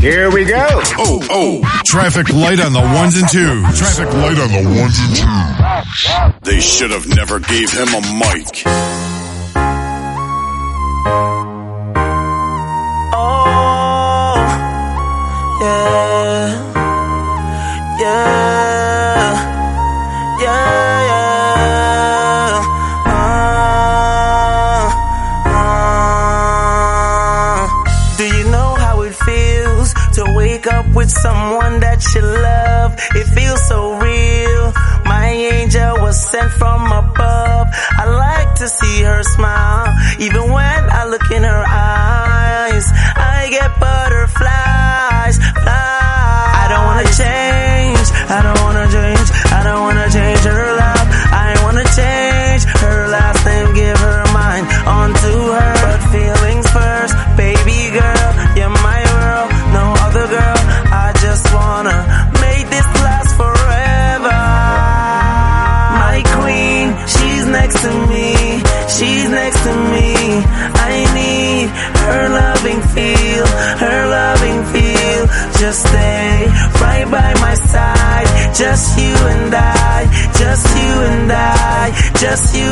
Here we go. Oh, oh. Traffic light on the ones and twos. Traffic light on the ones and twos. They should have never gave him a mic. Someone that you love? It feels so real. My angel was sent from above. I like to see her smile, even when I look in her eyes. I get butterflies, flies. I don't wanna change. I don't wanna change. I don't wanna change her love. Just you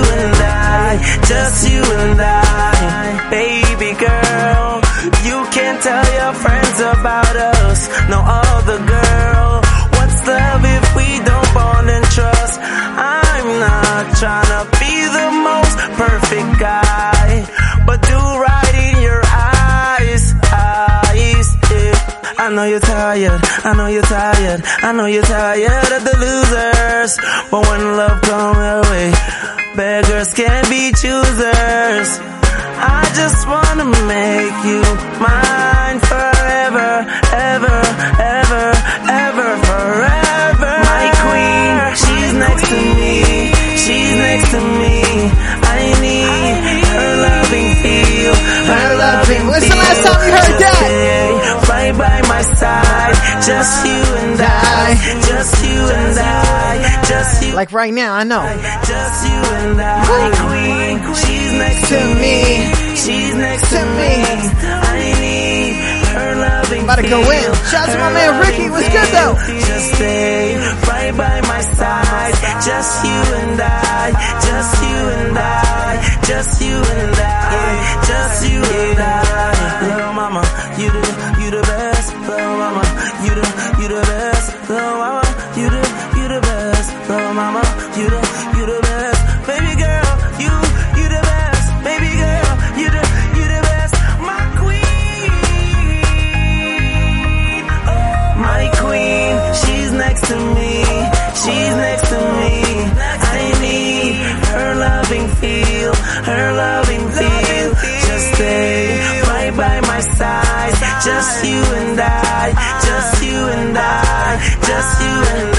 When's the last time you heard that? right by my side, just you and I, just you and I, just you. Like right now, I know. Just you and I, my queen, she's next to me, she's next to me. About to go in. Shout out to my man Ricky. What's good, though? Just stay right by my side, just you and I, just you and I, just you and I, just you and I. Little mama, you the, you the best. Little mama, you the, you the best. Little mama, you the, you the best. Little mama, you the Just you and I,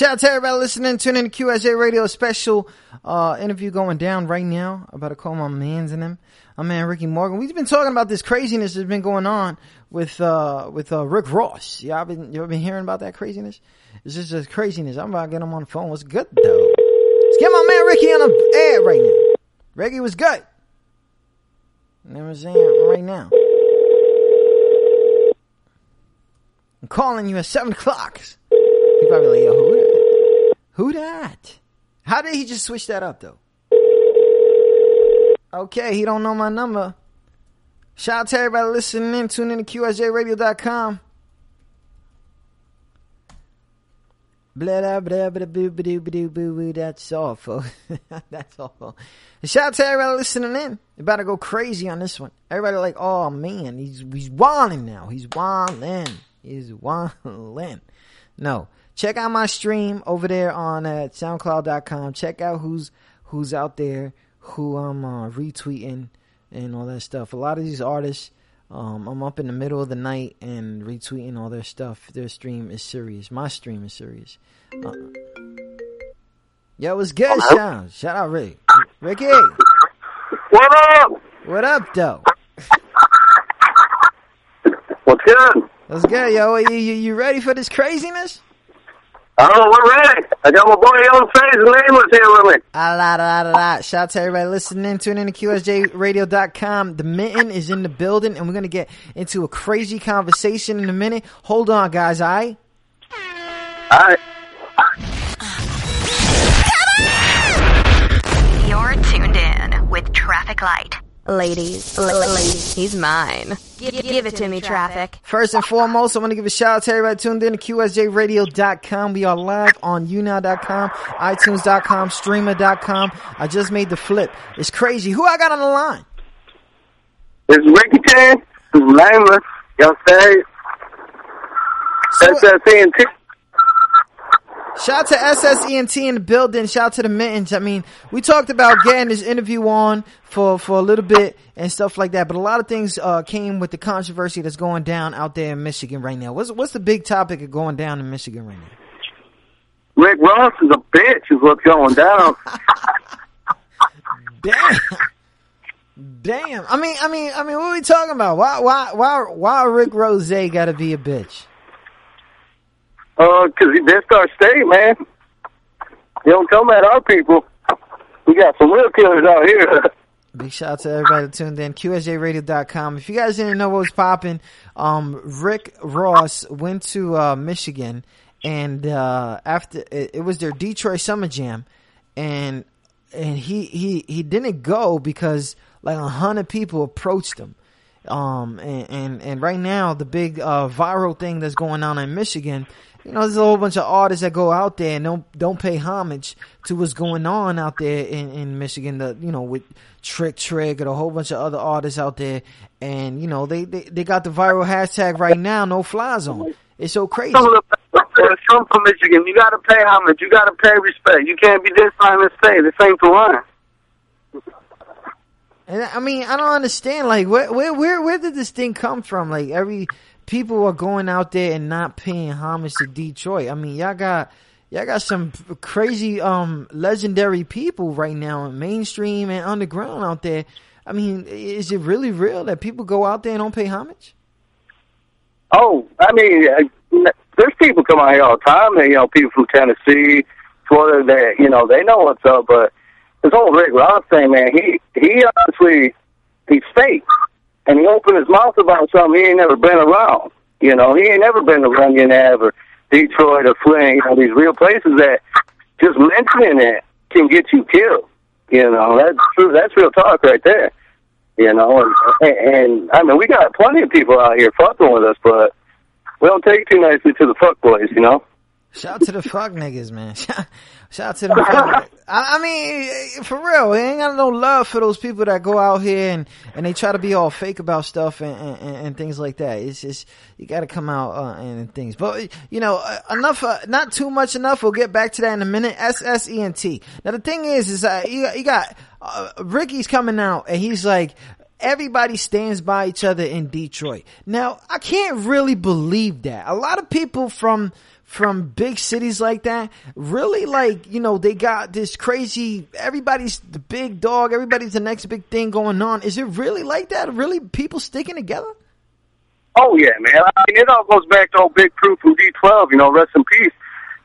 Shout out to everybody listening, tuning in to QSJ Radio special uh, interview going down right now. I'm about to call my mans and them. My man Ricky Morgan. We've been talking about this craziness that's been going on with uh, with uh, Rick Ross. Y'all been you ever been hearing about that craziness? It's just craziness. I'm about to get him on the phone. What's good though? Let's get my man Ricky on the air right now. Ricky was good. You I'm saying? Right now. I'm calling you at seven o'clock. He probably like, yo, who? Who that? How did he just switch that up though? Okay, he don't know my number. Shout out to everybody listening in. Tune in to QSJRadio.com. Blah, blah, blah, blah, boo, boo, boo, boo, boo. That's folks. That's all. Shout out to everybody listening in. About to go crazy on this one. Everybody like, oh man, he's he's walling now. He's walling. He's walling. No. Check out my stream over there on uh, SoundCloud.com. Check out who's who's out there, who I'm uh, retweeting and all that stuff. A lot of these artists um, I'm up in the middle of the night and retweeting all their stuff. Their stream is serious. My stream is serious. Uh, yo, what's good, Sean? Shout out, Rick. Ricky. What up? What up, though? What's good? What's good, yo? You, you, you ready for this craziness? Oh, we're ready. I got my boy on face nameless here with me. Ah, la, la, la, la. Shout out to everybody listening. Tune in to QSJRadio.com. The mitten is in the building, and we're going to get into a crazy conversation in a minute. Hold on, guys, all right? All right. You're tuned in with Traffic Light. Ladies, ladies, he's mine. Give, give it to me, traffic. First and foremost, I want to give a shout out to everybody tuned in to QSJRadio.com. We are live on YouNow.com, iTunes.com, Streamer.com. I just made the flip. It's crazy. Who I got on the line? It's Ricky Chan. It's nameless. Y'all say So- SSC Shout out to SSENT in the building. Shout out to the mittens. I mean, we talked about getting this interview on for, for a little bit and stuff like that, but a lot of things uh, came with the controversy that's going down out there in Michigan right now. What's what's the big topic of going down in Michigan right now? Rick Ross is a bitch is what's going down. Damn. Damn. I mean, I mean, I mean, what are we talking about? Why, why, why, why Rick Ross got to be a bitch? Uh, cause he dissed our state, man. You don't come at our people. We got some real killers out here. Big shout out to everybody that tuned in. QSJRadio.com. If you guys didn't know what was popping, um, Rick Ross went to uh, Michigan, and uh, after it, it was their Detroit Summer Jam, and and he he he didn't go because like a hundred people approached him. Um, and, and, and right now the big, uh, viral thing that's going on in Michigan, you know, there's a whole bunch of artists that go out there and don't, don't pay homage to what's going on out there in, in Michigan, the, you know, with Trick Trick and a whole bunch of other artists out there. And, you know, they, they, they got the viral hashtag right now, no fly zone. It's so crazy. Some of the it's come from Michigan. You got to pay homage. You got to pay respect. You can't be this line and say this ain't the line. And I mean, I don't understand. Like, where, where, where, where did this thing come from? Like, every people are going out there and not paying homage to Detroit. I mean, y'all got, y'all got some crazy, um, legendary people right now, in mainstream and underground out there. I mean, is it really real that people go out there and don't pay homage? Oh, I mean, uh, there's people come out here all the time. And, you know, people from Tennessee, Florida. That you know, they know what's up. But this whole Rick Ross thing, man, he he honestly he's fake, and he opened his mouth about something he ain't never been around. You know, he ain't never been to Runyon Ave or Detroit or Flint. You know, these real places that just mentioning it can get you killed. You know, that's true. That's real talk right there. You know, and, and I mean, we got plenty of people out here fucking with us, but we don't take too nicely to the fuck boys. You know. Shout out to the fuck niggas, man. Shout, out to them. fuck- I, I mean, for real, they ain't got no love for those people that go out here and, and they try to be all fake about stuff and, and, and things like that. It's just, you gotta come out, uh, and, things. But, you know, uh, enough, uh, not too much enough. We'll get back to that in a minute. SSENT. Now the thing is, is, uh, you, got- you got, uh, Ricky's coming out and he's like, everybody stands by each other in Detroit. Now, I can't really believe that. A lot of people from from big cities like that really like, you know, they got this crazy everybody's the big dog, everybody's the next big thing going on. Is it really like that? Really people sticking together? Oh yeah, man. I mean, it all goes back to old Big Proof from D12. You know, rest in peace.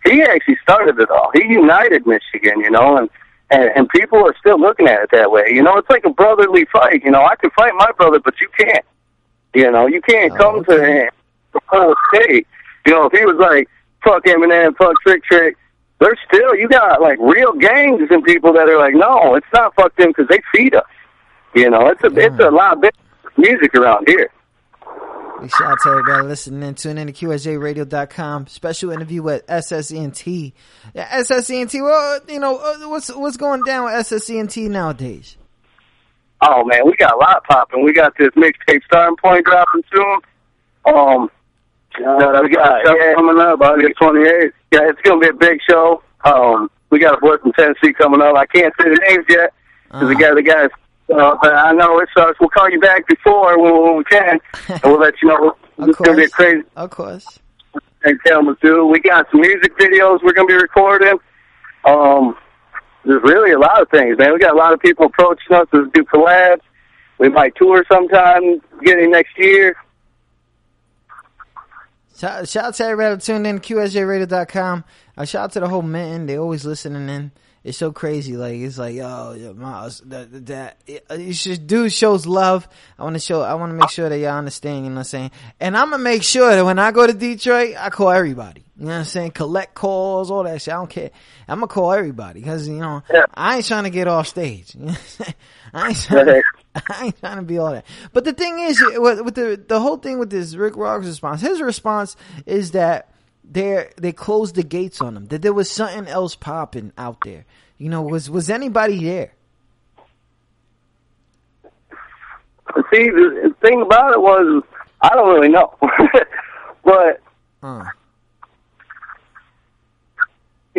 He actually started it all. He united Michigan. You know, and and and people are still looking at it that way. You know, it's like a brotherly fight. You know, I can fight my brother, but you can't. You know, you can't Oh, come to him state. You know, if he was like fuck Eminem, fuck Trick Trick, there's still you got like real gangs and people that are like, no, it's not fuck them because they feed us. You know, it's a it's a lot of big music around here. Big shout out to everybody listening in. Tune in to QSJRadio.com. Special interview with SSENT. Yeah, SSENT, well, you know, uh, what's, what's going down with SSENT nowadays? Oh man, we got a lot popping. We got this mixtape starting point dropping soon. Um, uh, we got a show yeah. coming up August 28th. Yeah, it's gonna be a big show. Um, we got a boy from Tennessee coming up. I can't say the names yet because we Uh-huh. got the guys. Uh, I know it sucks. We'll call you back before when, when we can, and we'll let you know. Of It's gonna be a course. crazy Of course. Thelma do. We got some music videos we're gonna be recording. Um, there's really a lot of things, man. We got a lot of people approaching us to do collabs. We might tour sometime beginning next year. Shout, shout out to everybody tuned in, QSJRadio.com. Uh, shout out to the whole Minton. They always listening in. It's so crazy. Like, it's like, oh, yeah, Miles, that, that, you should do shows love. I want to show, I want to make sure that y'all understand, you know what I'm saying? And I'm to make sure that when I go to Detroit, I call everybody. You know what I'm saying? Collect calls, all that shit. I don't care. I'm to call everybody because, you know, Yeah. I ain't trying to get off stage. You know I'm? I ain't trying to, I ain't trying to be all that. But the thing is, with, with the the whole thing with this Rick Ross response, his response is that they they closed the gates on him. That there was something else popping out there. You know, was was anybody there? See, the the thing about it was, I don't really know, but Uh,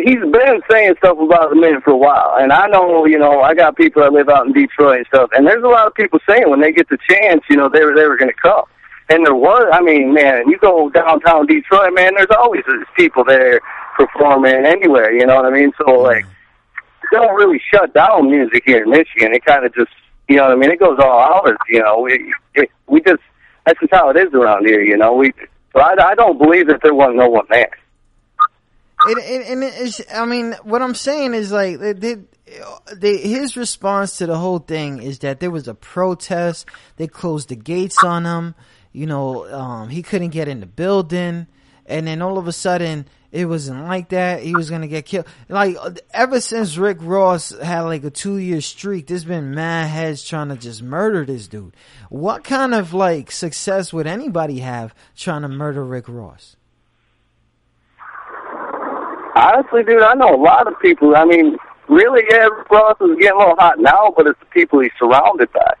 he's been saying stuff about the man for a while, and I know, you know, I got people that live out in Detroit and stuff, and there's a lot of people saying when they get the chance, you know, they were they were going to come, and there was, I mean, man, you go downtown Detroit, man, there's always people there performing anywhere, you know what I mean? So like, they don't really shut down music here in Michigan. It kind of just, you know what I mean? It goes all hours, you know. We it, we just that's just how it is around here, you know. We so I, I don't believe that there wasn't no one there. And it's, I mean, what I'm saying is like, they, they, his response to the whole thing is that there was a protest. They closed the gates on him. You know, um, he couldn't get in the building. And then all of a sudden, it wasn't like that. He was gonna get killed. Like, ever since Rick Ross had like a two year streak, there's been mad heads trying to just murder this dude. What kind of like success would anybody have trying to murder Rick Ross? Honestly, dude, I know a lot of people. I mean, really, yeah, Ross is getting a little hot now, but it's the people he's surrounded by.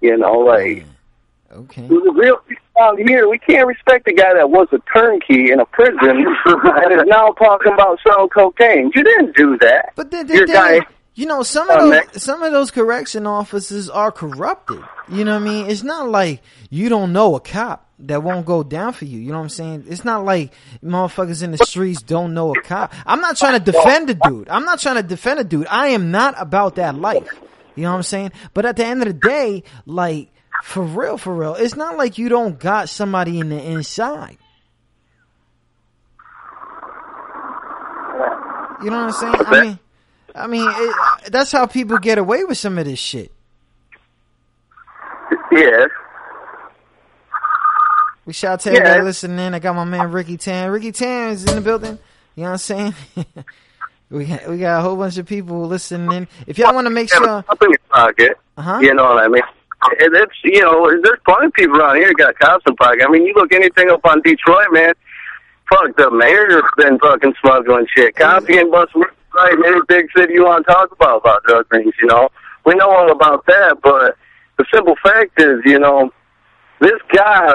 You know, like Okay. the real here, we can't respect a guy that was a turnkey in a prison and is now talking about selling cocaine. You didn't do that. But then, Your then, guy- you know, some of those some of those correction officers are corrupted. You know what I mean? It's not like you don't know a cop that won't go down for you. You know what I'm saying? It's not like motherfuckers in the streets don't know a cop. I'm not trying to defend a dude. I'm not trying to defend a dude. I am not about that life. You know what I'm saying? But at the end of the day, like for real, for real, it's not like you don't got somebody in the inside. You know what I'm saying? I mean, I mean, it, that's how people get away with some of this shit. Yes. We shout out to Yeah. everybody listening in. I got my man Ricky Tan. Ricky Tan is in the building. You know what I'm saying? we got, we got a whole bunch of people listening in. If y'all want to make sure, a in your pocket. Uh-huh. You know what I mean? It's you know, there's plenty of people around here got cops in pocket. I mean, you look anything up on Detroit, man. Fuck, the mayor's been fucking smuggling shit. Cops getting busted right in any big city you want to talk about about drug rings. You know, we know all about that, but the simple fact is, you know, this guy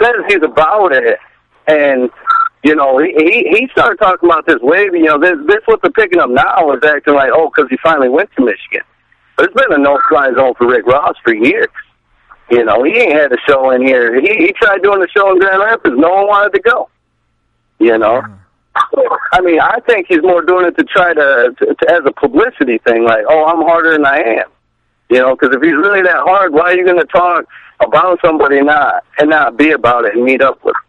says he's about it, and you know, he he, he started talking about this wave. You know, this this what they're picking up now is acting like, oh, because he finally went to Michigan. But it's been a no-fly zone for Rick Ross for years. You know, he ain't had a show in here. He he tried doing a show in Grand Rapids. No one wanted to go. You know. I mean, I think he's more doing it to try to, to, to as a publicity thing, like, oh, I'm harder than I am. You know, because if he's really that hard, why are you going to talk about somebody and not and not be about it and meet up with? Him?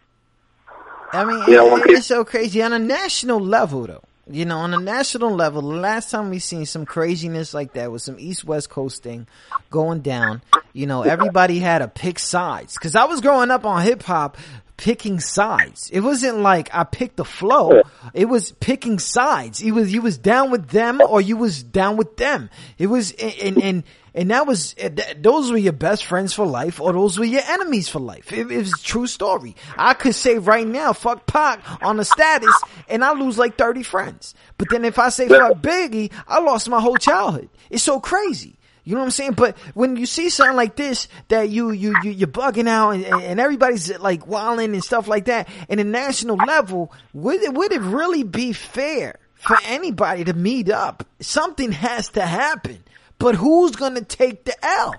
I mean, You know, it's so crazy on a national level, though. You know, on a national level, the last time we seen some craziness like that was some East West Coast thing going down. you know, everybody had to pick sides. Cause I was growing up on hip hop picking sides. It wasn't like I picked the flow. It was picking sides. It was, you was down with them or you was down with them. It was, and, and, and that was, eh, those were your best friends for life or those were your enemies for life. It, it was a true story. I could say right now, fuck Pac on the status and I lose like 30 friends. But then if I say fuck Biggie, I lost my whole childhood. It's so crazy. You know what I'm saying? But when you see something like this, that you, you, you, you're bugging out and, and everybody's like wilding and stuff like that, in a national level, would it, would it really be fair for anybody to meet up? Something has to happen. But who's gonna take the L?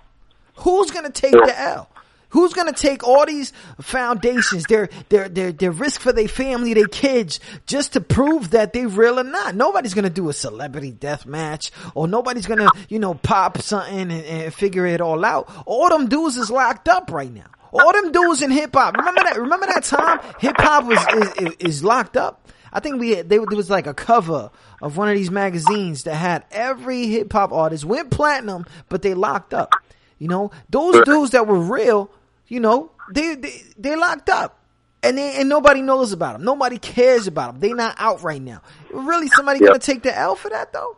Who's gonna take the L? Who's gonna take all these foundations, their, their, their, their risk for their family, their kids, just to prove that they real or not? Nobody's gonna do a celebrity death match, or nobody's gonna, you know, pop something and, and figure it all out. All them dudes is locked up right now. All them dudes in hip hop. Remember that, remember that time hip hop was, is, is locked up? I think we, they, there was like a cover of one of these magazines that had every hip hop artist went platinum, but they locked up. You know, those dudes that were real, you know, they, they, they locked up. And they, and nobody knows about them. Nobody cares about them. They're not out right now. Really, somebody Yep. gonna take the L for that though?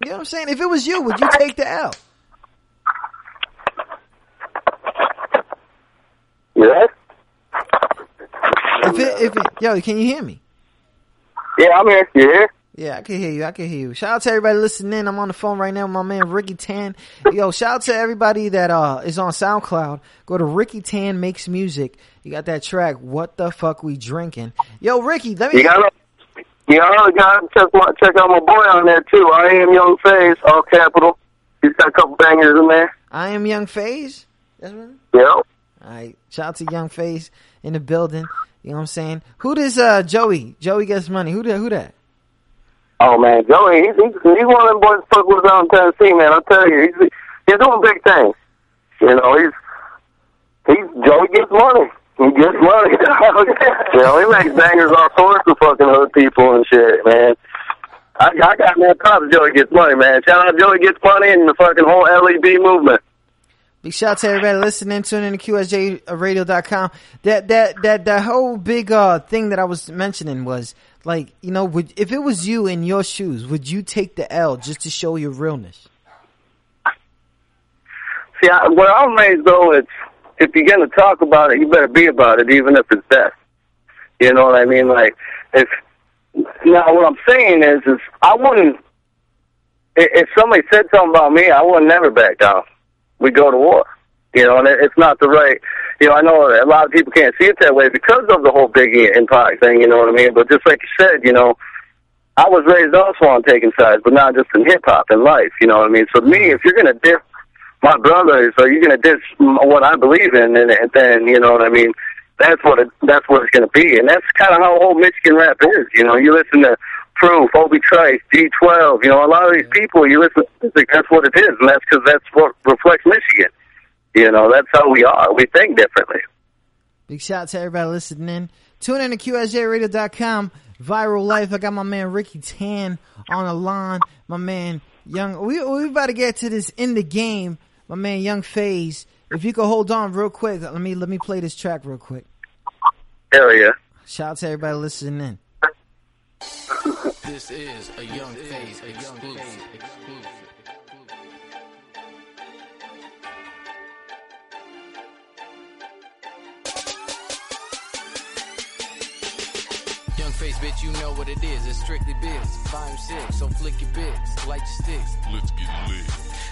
You know what I'm saying? If it was you, would you take the L? Yes. If it, if it, yo, can you hear me? Yeah, I'm here. You here? Yeah, I can hear you. I can hear you. Shout out to everybody listening in. I'm on the phone right now with my man Ricky Tan. Yo, shout out to everybody that uh is on SoundCloud. Go to Ricky Tan Makes Music. You got that track, What the Fuck We Drinking. Yo, Ricky, let me You gotta, you gotta, gotta check, my, check out my boy on there too. I am Young Phase, all capital. He's got a couple bangers in there. I am Young Phase. That's what Yeah. Alright. Shout out to Young Phase in the building. You know what I'm saying? Who does uh Joey? Joey gets money. Who that who that? Oh man, Joey, he's he's, one of them boys fuck with out in Tennessee, man. I'll tell you, he's he's doing big things. You know, he's he's Joey gets money. He gets money. you know, he makes bangers all sorts of fucking hood people and shit, man. I, I got man props. Joey gets money, man. Shout out Joey gets money and the fucking whole LED movement. Big shout out to everybody listening, tuning in to QSJRadio.com. That, that, that, that whole big, uh, thing that I was mentioning was, like, you know, would, if it was you in your shoes, would you take the L just to show your realness? See, I, what I'm amazed though is if you're going to talk about it, you better be about it, even if it's death. You know what I mean? Like, if now what I'm saying is, is I wouldn't. If somebody said something about me, I wouldn't never back down. We go to war. You know, and it's not the right. You know, I know a lot of people can't see it that way because of the whole Biggie and Pac thing. You know what I mean? But just like you said, you know, I was raised also on taking sides, but not just in hip hop in life. You know what I mean? So me, if you're gonna diss my brothers, or you're gonna diss what I believe in, and, and then you know what I mean. That's what it, that's what it's gonna be, and that's kind of how old Michigan rap is. You know, you listen to Proof, Obi Trice, D12. You know, a lot of these people, you listen to music. That's what it is, and that's because that's what reflects Michigan. You know, that's how we are. We think differently. Big shout out to everybody listening in. Tune in to QSJRadio.com. Viral Life. I got my man Ricky Tan on the line. My man Young. We we about to get to this in the game. My man Young Phase. If you could hold on real quick, let me let me play this track real quick. Hell yeah. Shout out to everybody listening in. This is a young phase exclusive. Young Phase, bitch, you know what it is. It's strictly biz. Volume six, so flick your bits, light your sticks. Let's get lit.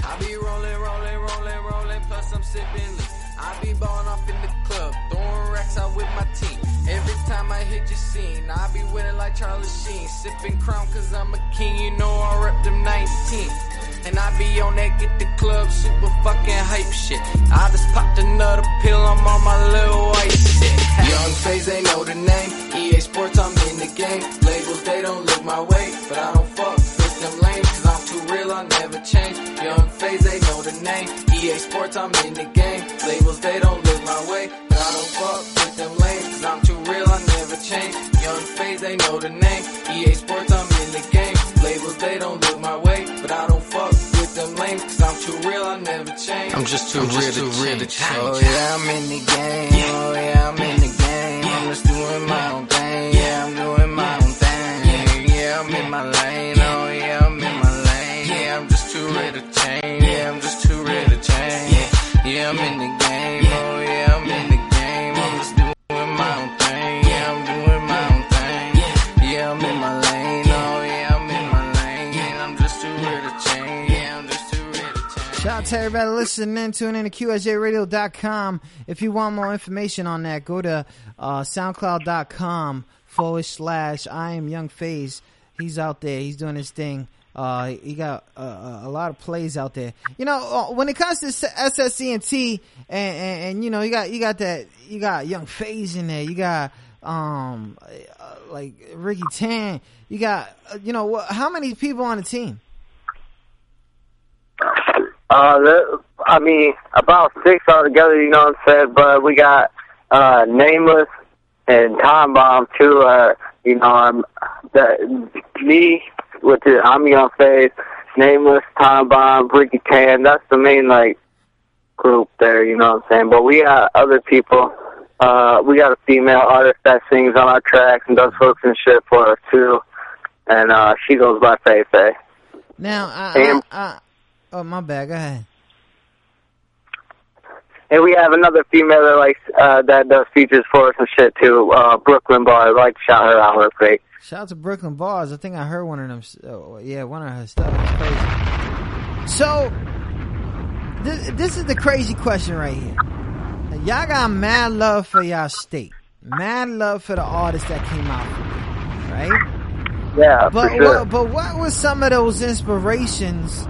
I be rolling, rolling, rolling, rolling, plus I'm sipping lit. I be balling off in the club, throwing racks out with my team. Every time I hit your scene, I be winning like Charlie Sheen. Sipping crown cause I'm a king, you know I rep them 19. And I be on that get the club super fucking hype shit. I just popped another pill, I'm on my little white shit. Young phase, they know the name. EA Sports, I'm in the game. Labels, they don't look my way, but I don't fuck with them lame, cause I'm too real, I never change. Young phase, they know the name. EA Sports, I'm in the game. Labels, they don't look my way, they know the name. EA Sports, I'm in the game. Labels, they don't look my way, but I don't fuck with them lame, cause I'm too real, I'm just too, I'm real, just too to real to change. Oh yeah, I'm in the game. Oh yeah, I'm in the game. I'm just doing my own thing. Yeah, I'm doing my own thing. Yeah, I'm in my lane. Oh yeah, I'm in my lane. Yeah, I'm just too real to change. Yeah, I'm just too real to change. Yeah, I'm in the game. Out to everybody listening. Tune in to QSJRadio.com. If you want more information on that, go to uh, SoundCloud.com forward slash I am Young Phase. He's out there. He's doing his thing. Uh, he got uh, a lot of plays out there. You know, uh, when it comes to SSC and and, and, you know, you got you got that you got Young Phase in there. You got um uh, like Ricky Tan. You got uh, you know how many people on the team? Uh, the, I mean, about six altogether, you know what I'm saying? But we got, uh, Nameless and Time Bomb too, uh, you know, I'm, the, me, with the, I'm Young Phase, Nameless, Time Bomb, Ricky Tan, that's the main, like, group there, you know what I'm saying? But we got other people, uh, we got a female artist that sings on our tracks and does hooks and shit for us too. And, uh, she goes by Faye Faye. Now, I, Am- I, I, oh my bad. Go ahead. And we have another female that likes uh that does features for us and shit too. Uh Brooklyn Bar. I'd like to shout her out real quick. Shout out to Brooklyn Bars. I think I heard one of them. Oh, yeah, one of her stuff. It's crazy. So, this, this is the crazy question right here. Y'all got mad love for y'all state. Mad love for the artists that came out right? Yeah, But for sure. what, but what was some of those inspirations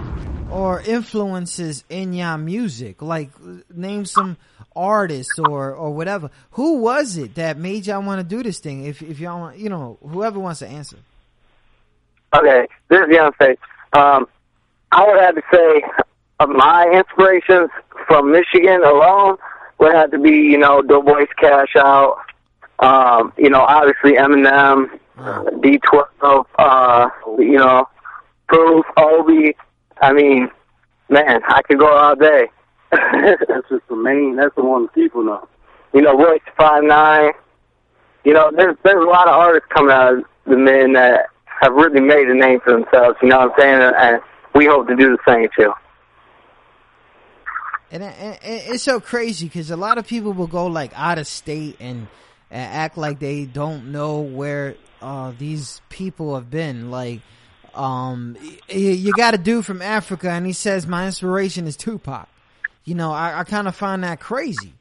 or influences in y'all music? Like name some artists or or whatever. Who was it that made y'all want to do this thing? If if y'all want, you know, whoever wants to answer. Okay, this is Phase. Um I would have to say uh, my inspirations from Michigan alone would have to be, you know, Doughboys Cash Out, um, you know, obviously Eminem, D twelve, uh, you know, Proof, Obi. I mean, man, I could go all day. That's just the main. That's the one people know. you know, Royce Five Nine. You know, there's there's a lot of artists coming out of the men that have really made a name for themselves. You know what I'm saying? And, and we hope to do the same too. And, and, and it's so crazy because a lot of people will go like out of state and, and act like they don't know where uh, these people have been. Like, um, you got a dude from Africa, and he says my inspiration is Tupac. You know, I, I kind of find that crazy.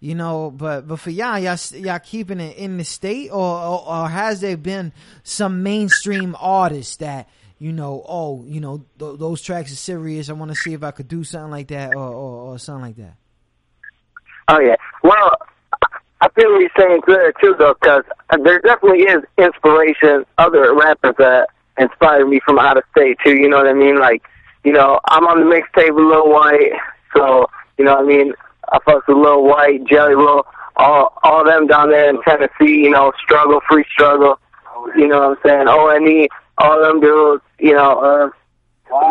You know, but but for y'all, y'all y'all keeping it in the state, or, or or has there been some mainstream artists that you know, oh, you know, th- those tracks are serious. I want to see if I could do something like that, or or, or something like that. Oh yeah. Well, I feel what you're saying there too, though, because there definitely is inspiration. Other rappers that inspired me from out of state too. You know what I mean? Like, you know, I'm on the mixtape with Lil Wyte, so you know what I mean. I fuck with Lil Wyte, Jelly Roll, all all them down there in Tennessee. You know, struggle, free struggle. You know what I'm saying? O N E, all them dudes. You know, uh,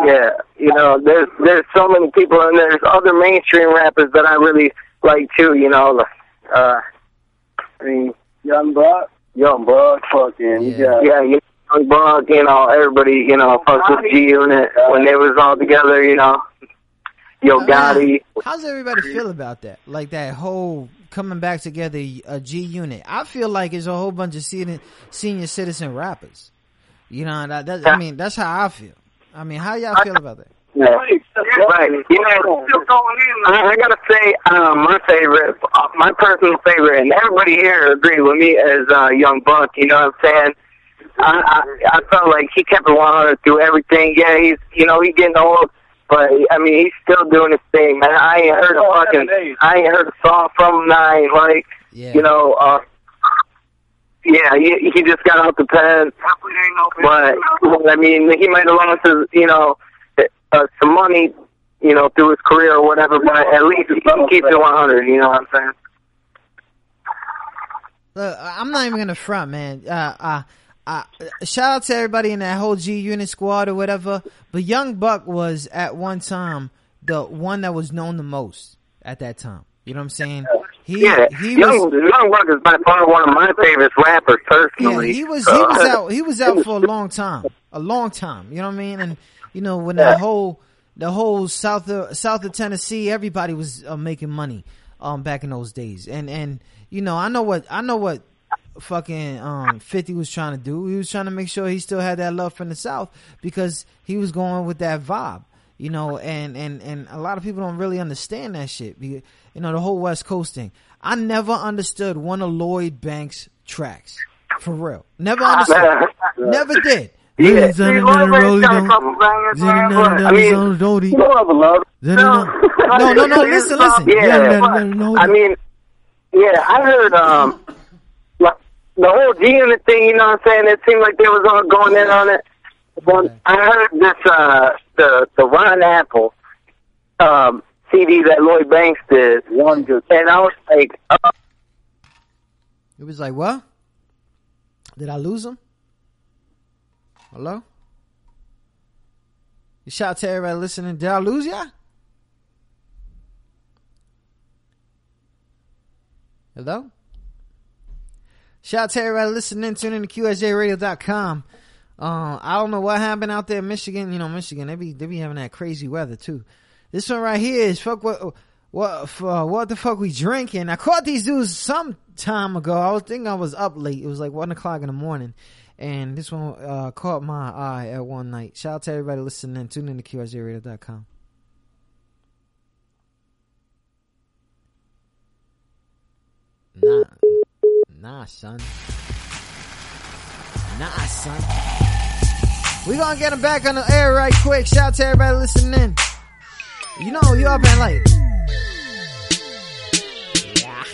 yeah, you know, there's there's so many people and there's other mainstream rappers that I really like too. You know, like, uh, I mean, Young Buck, Young Buck, fucking, you Yeah. yeah, you know, Young Buck, you know, everybody, you know, fucks with G Unit when they was all together. You know, Yo Gotti. How's everybody feel about that? Like that whole coming back together, a G unit. I feel like it's a whole bunch of senior, senior citizen rappers. You know, that, that, I mean, that's how I feel. I mean, how y'all feel about that? Yeah. Right. You know, I, I gotta say, um, my favorite, uh, my personal favorite, and everybody here agree with me is uh, Young Buck. You know what I'm saying? I, I I felt like he kept it 100 through everything. Yeah, he's you know he's getting old, but I mean he's still doing his thing, man. I ain't heard a fucking, I ain't heard a song from him. I ain't like, Yeah. you know, uh, yeah, he, he just got out the pen, but well, I mean he might have lost his, you know, uh, some money, you know, through his career or whatever, but at least he keeps it 100. You know what I'm saying? Look, I'm not even gonna front, man. Uh, uh, uh, shout out to everybody in that whole G Unit squad or whatever. But Young Buck was at one time the one that was known the most at that time. You know what I'm saying? He Yeah, he Young, was Young Buck is by far one of my favorite rappers yeah, personally. he was he Uh, was out he was out for a long time, a long time. You know what I mean? And you know when that whole the whole south of south of Tennessee, everybody was uh, making money um back in those days. And and you know I know what I know what fucking um 50 was trying to do. He was trying to make sure he still had that love from the south because he was going with that vibe. You know, and and and a lot of people don't really understand that shit. You know, the whole West Coast thing. I never understood one of Lloyd Banks' tracks. For real. Never understood. Never did. Yeah, see, Lloyd Banks got a couple bangers, man, I mean, you know I love. No, no, no, listen, listen. Yeah, I mean, yeah, I heard um, the whole G Unit thing. You know what I'm saying? It seemed like they was all going in on it. But I heard this uh, the the Rotten Apple um CD that Lloyd Banks did. One just, and I was like, uh, It was like, what? Did I lose him? Hello? You shout to everybody listening. Did I lose ya? Hello? Shout out to everybody listening. In, tune in to QSJRadio.com. Uh, I don't know what happened out there in Michigan. You know, Michigan, they be, they be having that crazy weather too. This one right here is fuck what, what, for, what the fuck we drinking. I caught these dudes some time ago. I was thinking I was up late. It was like one o'clock in the morning. And this one, uh, caught my eye at one night. Shout out to everybody listening. tuning in to QSJRadio.com. Nah, nah, son. Nah, son. We gonna get him back on the air right quick. Shout out to everybody listening. You know, you up and late. Yeah.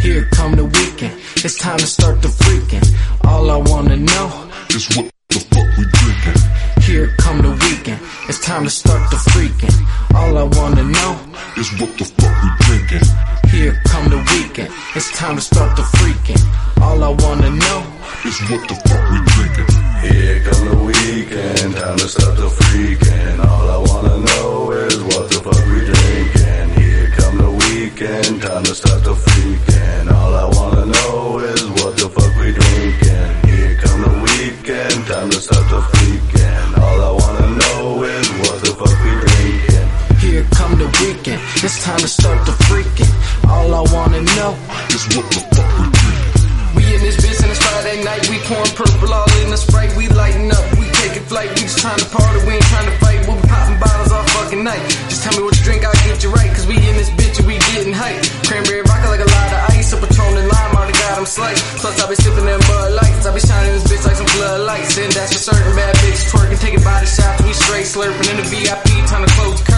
Here come the weekend. It's time to start the freaking. All I wanna know Is what the fuck we drinking? Here come the weekend. It's time to start the freaking. All I wanna know Is what the fuck we drinking? Here come the weekend. It's time to start the freaking. All I wanna know Is what the fuck we drinking? Here come the weekend, time to start the freaking. All I wanna know is what the fuck we drinking. Here come the weekend, time to start the freaking. All I wanna know is what the fuck we drinking. Here come the weekend, time to start the freaking. All I wanna know is what the fuck we drinking. Here come the weekend. It's time to start the freaking. All I wanna know Is what the fuck? We Friday night. We pouring purple all in the sprite. We lighting up. We taking flight. We just trying to party. We ain't trying to fight. We'll be popping bottles all fucking night. Just tell me what you drink. I'll get you right. Cause we in this bitch and we getting hype. Cranberry vodka like a lot of ice. A Patron and lime. Already got them sliced. Plus I be sipping them Bud Lights. I be shining this bitch like some blood lights. And that's for certain bad bitches twerking. Taking body shots. We straight slurping in the VIP. Time to close the.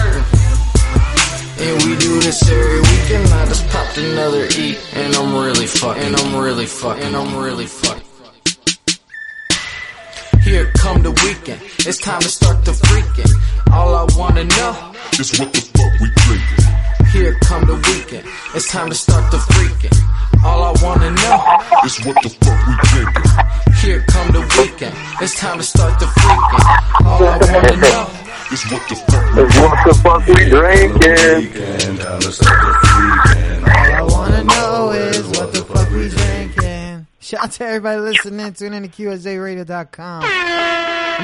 And we do this every weekend. I just popped another E, and I'm really fucking. And I'm really fucking. And I'm really fucking. Here come the weekend. It's time to start the freaking. All I wanna know. Is what the fuck we drinking? Here come the weekend. It's time to start the freaking. All I wanna know. Is what the fuck we drinking? Here come the weekend. It's time to start the freaking. All I wanna know. Is what the fuck we is what the fuck we drinking? Weekend, time to start the freaking. All I wanna know is what the fuck we drinking. Shout out to everybody listening. Tune in to QSJRadio.com.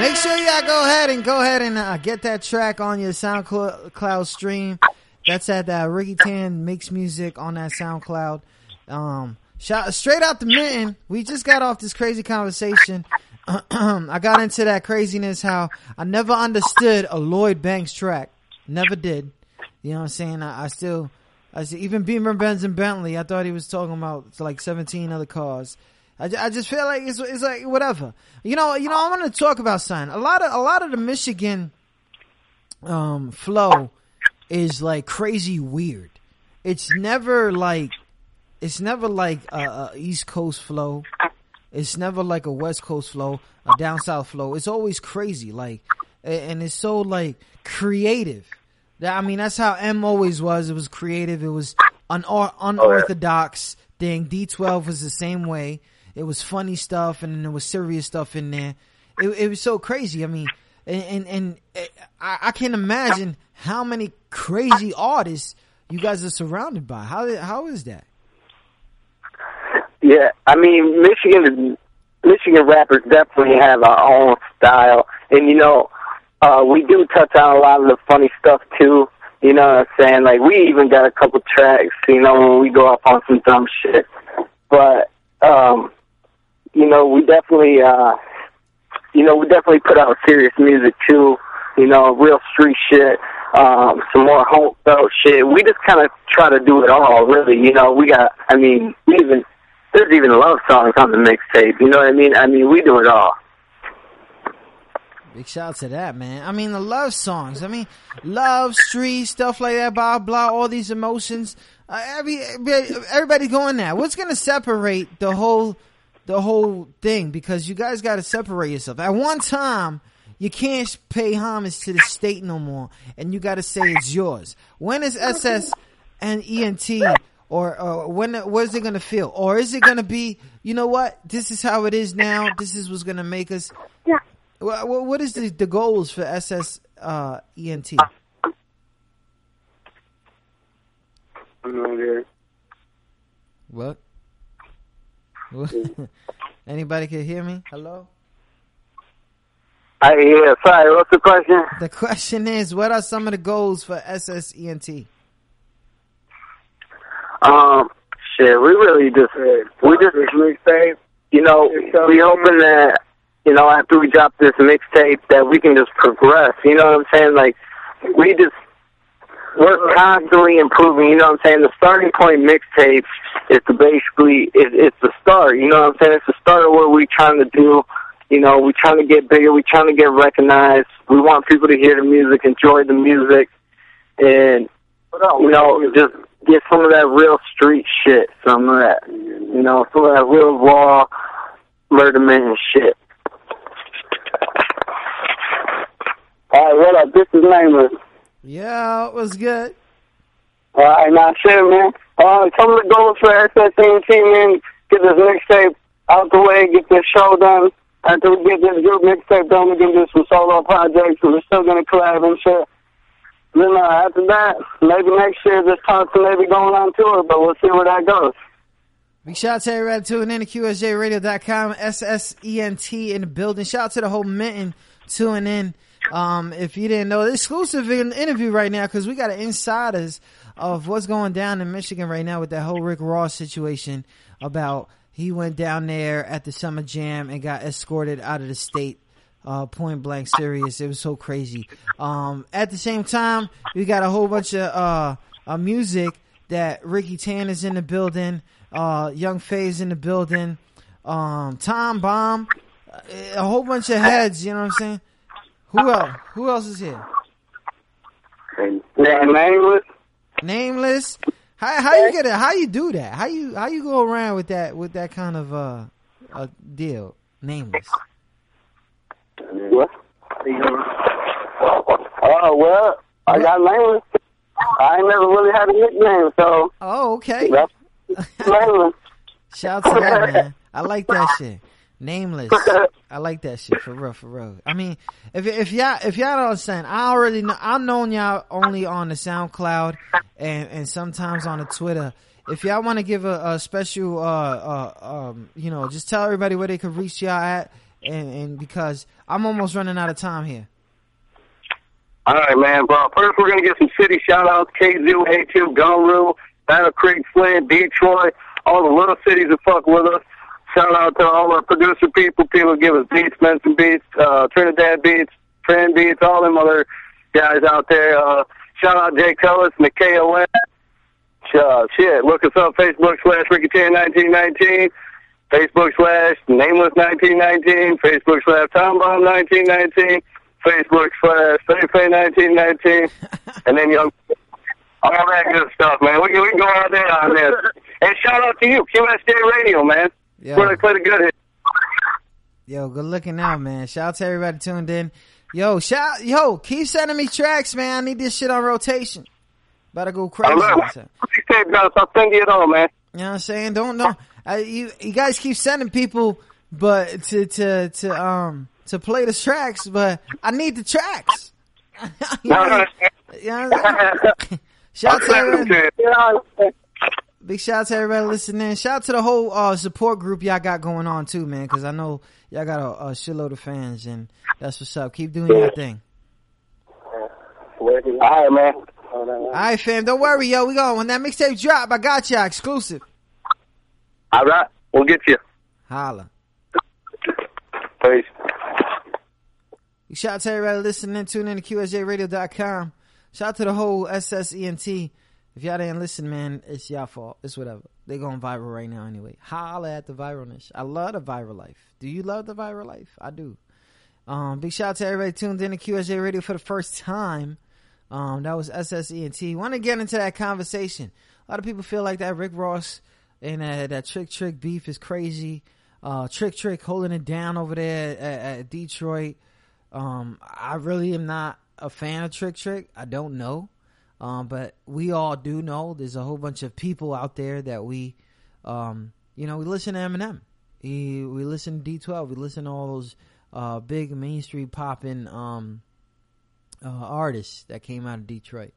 Make sure y'all go ahead and go ahead and uh, get that track on your SoundCloud stream. That's at uh, Ricky Tan Makes Music on that SoundCloud. Um, shout straight out the mitten. We just got off this crazy conversation. I got into that craziness how I never understood a Lloyd Banks track. Never did. You know what I'm saying? I, I still, I see, even Beamer Benz and Bentley, I thought he was talking about like 17 other cars. I, I just feel like it's, it's like whatever. You know, you know, I want to talk about something. A lot of, a lot of the Michigan, um, flow is like crazy weird. It's never like, it's never like a, a East Coast flow. It's never like a West Coast flow, a down south flow. It's always crazy, like, and it's so like creative. I mean, that's how M always was. It was creative. It was un- unorthodox thing. D12 was the same way. It was funny stuff, and there was serious stuff in there. it, it was so crazy. I mean, and and, and uh, I, I can't imagine how many crazy artists you guys are surrounded by. How how is that? Yeah, I mean, Michigan, Michigan rappers definitely have our own style, and you know, uh, we do touch on a lot of the funny stuff too. You know what I'm saying? Like we even got a couple tracks, you know, when we go off on some dumb shit. But um, you know, we definitely uh you know, we definitely put out serious music too, you know, real street shit, um, some more home felt shit. We just kinda try to do it all, really, you know, we got I mean, we even there's even love songs on the mixtape, you know what I mean? I mean we do it all. Big shout out to that, man. I mean, the love songs. I mean, love, street, stuff like that, blah, blah, all these emotions. Uh, every, everybody going there. What's going to separate the whole, the whole thing? Because you guys got to separate yourself. At one time, you can't pay homage to the state no more, and you got to say it's yours. When is SS and ENT, or, or when, what is it going to feel? Or is it going to be, you know what? This is how it is now. This is what's going to make us. Well, well, what is the, the goals for SS uh, ENT? What? What? Anybody can hear me? Hello? I yeah, sorry, what's the question? The question is, what are some of the goals for SS ENT? Um, shit, we really just we just mixtape. You know, we hoping that you know after we drop this mixtape that we can just progress. You know what I'm saying? Like we just we're constantly improving. You know what I'm saying? The starting point mixtape is to basically it, it's the start. You know what I'm saying? It's the start of what we're trying to do. You know, we're trying to get bigger. We're trying to get recognized. We want people to hear the music, enjoy the music, and you know, just get some of that real street shit. Some of that, you know, some of that real raw murder man shit. All right, what up? This is Nameless. Yeah, it was good. All right, now shit, man. Uh, some of the goals for SSNT, man, get this mixtape out the way, get this show done. After we get this group mixtape done, we can do some solo projects. And we're still gonna collab and shit. Then uh, after that, maybe next year, just talk to maybe going on tour, but we'll see where that goes. Big shout out to everybody tuning in to QSJRadio.com, SSENT in the building. Shout out to the whole Mitten tuning in. Um, if you didn't know, exclusive interview right now, cause we got an insiders of what's going down in Michigan right now with that whole Rick Ross situation about he went down there at the summer jam and got escorted out of the state uh, point blank serious. It was so crazy. Um, at the same time, we got a whole bunch of uh, uh, music that Ricky Tan is in the building, uh, Young Phase in the building, um, Tom Bomb, a whole bunch of heads. You know what I'm saying? Who else? Who else is here? Nameless. Nameless. How how you get it? How you do that? How you how you go around with that with that kind of uh, uh deal? Nameless. What? Oh well, I got nameless. I ain't never really had a nickname, so. Oh, okay. nameless. Shout out to that man. I like that shit. Nameless. I like that shit for real, for real. I mean, if if y'all if y'all don't understand, I already know. I've known y'all only on the SoundCloud and and sometimes on the Twitter. If y'all want to give a, a special, uh, uh, um, you know, just tell everybody where they can reach y'all at, and and because I'm almost running out of time here. All right, man. Well, first we're gonna get some city shout outs: KZoo, A2, Gunru, Battle Creek, Flint, Detroit, all the little cities that fuck with us. Shout out to all our producer people, people give us beats, Benson Beats, uh, Trinidad Beats, Trend Beats, all them other guys out there. Uh, shout out Jay Cullis, McKay Uh, shit, look us up, Facebook slash Ricky Tan 1919, Facebook slash Nameless 1919, Facebook slash Tom Bomb 1919, Facebook slash Phase 1919, and then young, all that good stuff, man. We can, we can go out there on this. And shout out to you, QSJ Radio, man. Yo. Really played a good hit. Yo, good looking out, man. Shout out to everybody tuned in. Yo, shout, yo, keep sending me tracks, man. I need this shit on rotation. Better go crazy. I love it. I'll send you it all, man. You know what I'm saying? Don't don't. Uh, you you guys keep sending people, but to to to um to play the tracks, but I need the tracks. you know, you know what I'm saying? Shout out to everybody. Big shout out to everybody listening. Shout out to the whole uh, support group y'all got going on too, man. Because I know y'all got a, a shitload of fans, and that's what's up. Keep doing your thing. All right, man. All right, fam. Don't worry, yo. We go when that mixtape drop. I got y'all exclusive. All right, we'll get you. Holla. Peace. Shout out to everybody listening. Tune in to QSJRadio.com. Shout out to the whole SSENT. If y'all didn't listen, man, it's y'all fault. It's whatever. They going viral right now anyway. Holla at the viralness. I love the viral life. Do you love the viral life? I do. Um, big shout out to everybody tuned in to QSJ Radio for the first time. Um, that was SSENT. Want to get into that conversation. A lot of people feel like that Rick Ross and that, that Trick Trick beef is crazy. Uh, Trick Trick holding it down over there at, at Detroit. Um, I really am not a fan of Trick Trick. I don't know. Um, but we all do know there's a whole bunch of people out there that we, um, you know, we listen to Eminem. He, we listen to D12. We listen to all those, uh, big mainstream popping, um, uh, artists that came out of Detroit.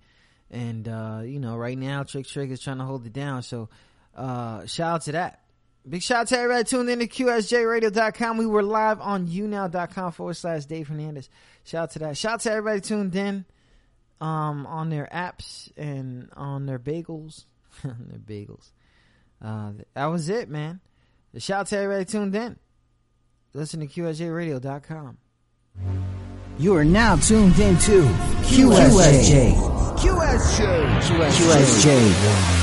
And, uh, you know, right now Trick Trick is trying to hold it down. So, uh, shout out to that. Big shout out to everybody tuned in to QSJRadio.com. We were live on YouNow.com forward slash Dave Hernandez. Shout out to that. Shout out to everybody tuned in um, on their apps and on their bagels. their bagels. Uh, that was it, man. Shout out to everybody tuned in. Listen to QSJRadio.com. You are now tuned into QSJ. QSJ. QSJ. QSJ.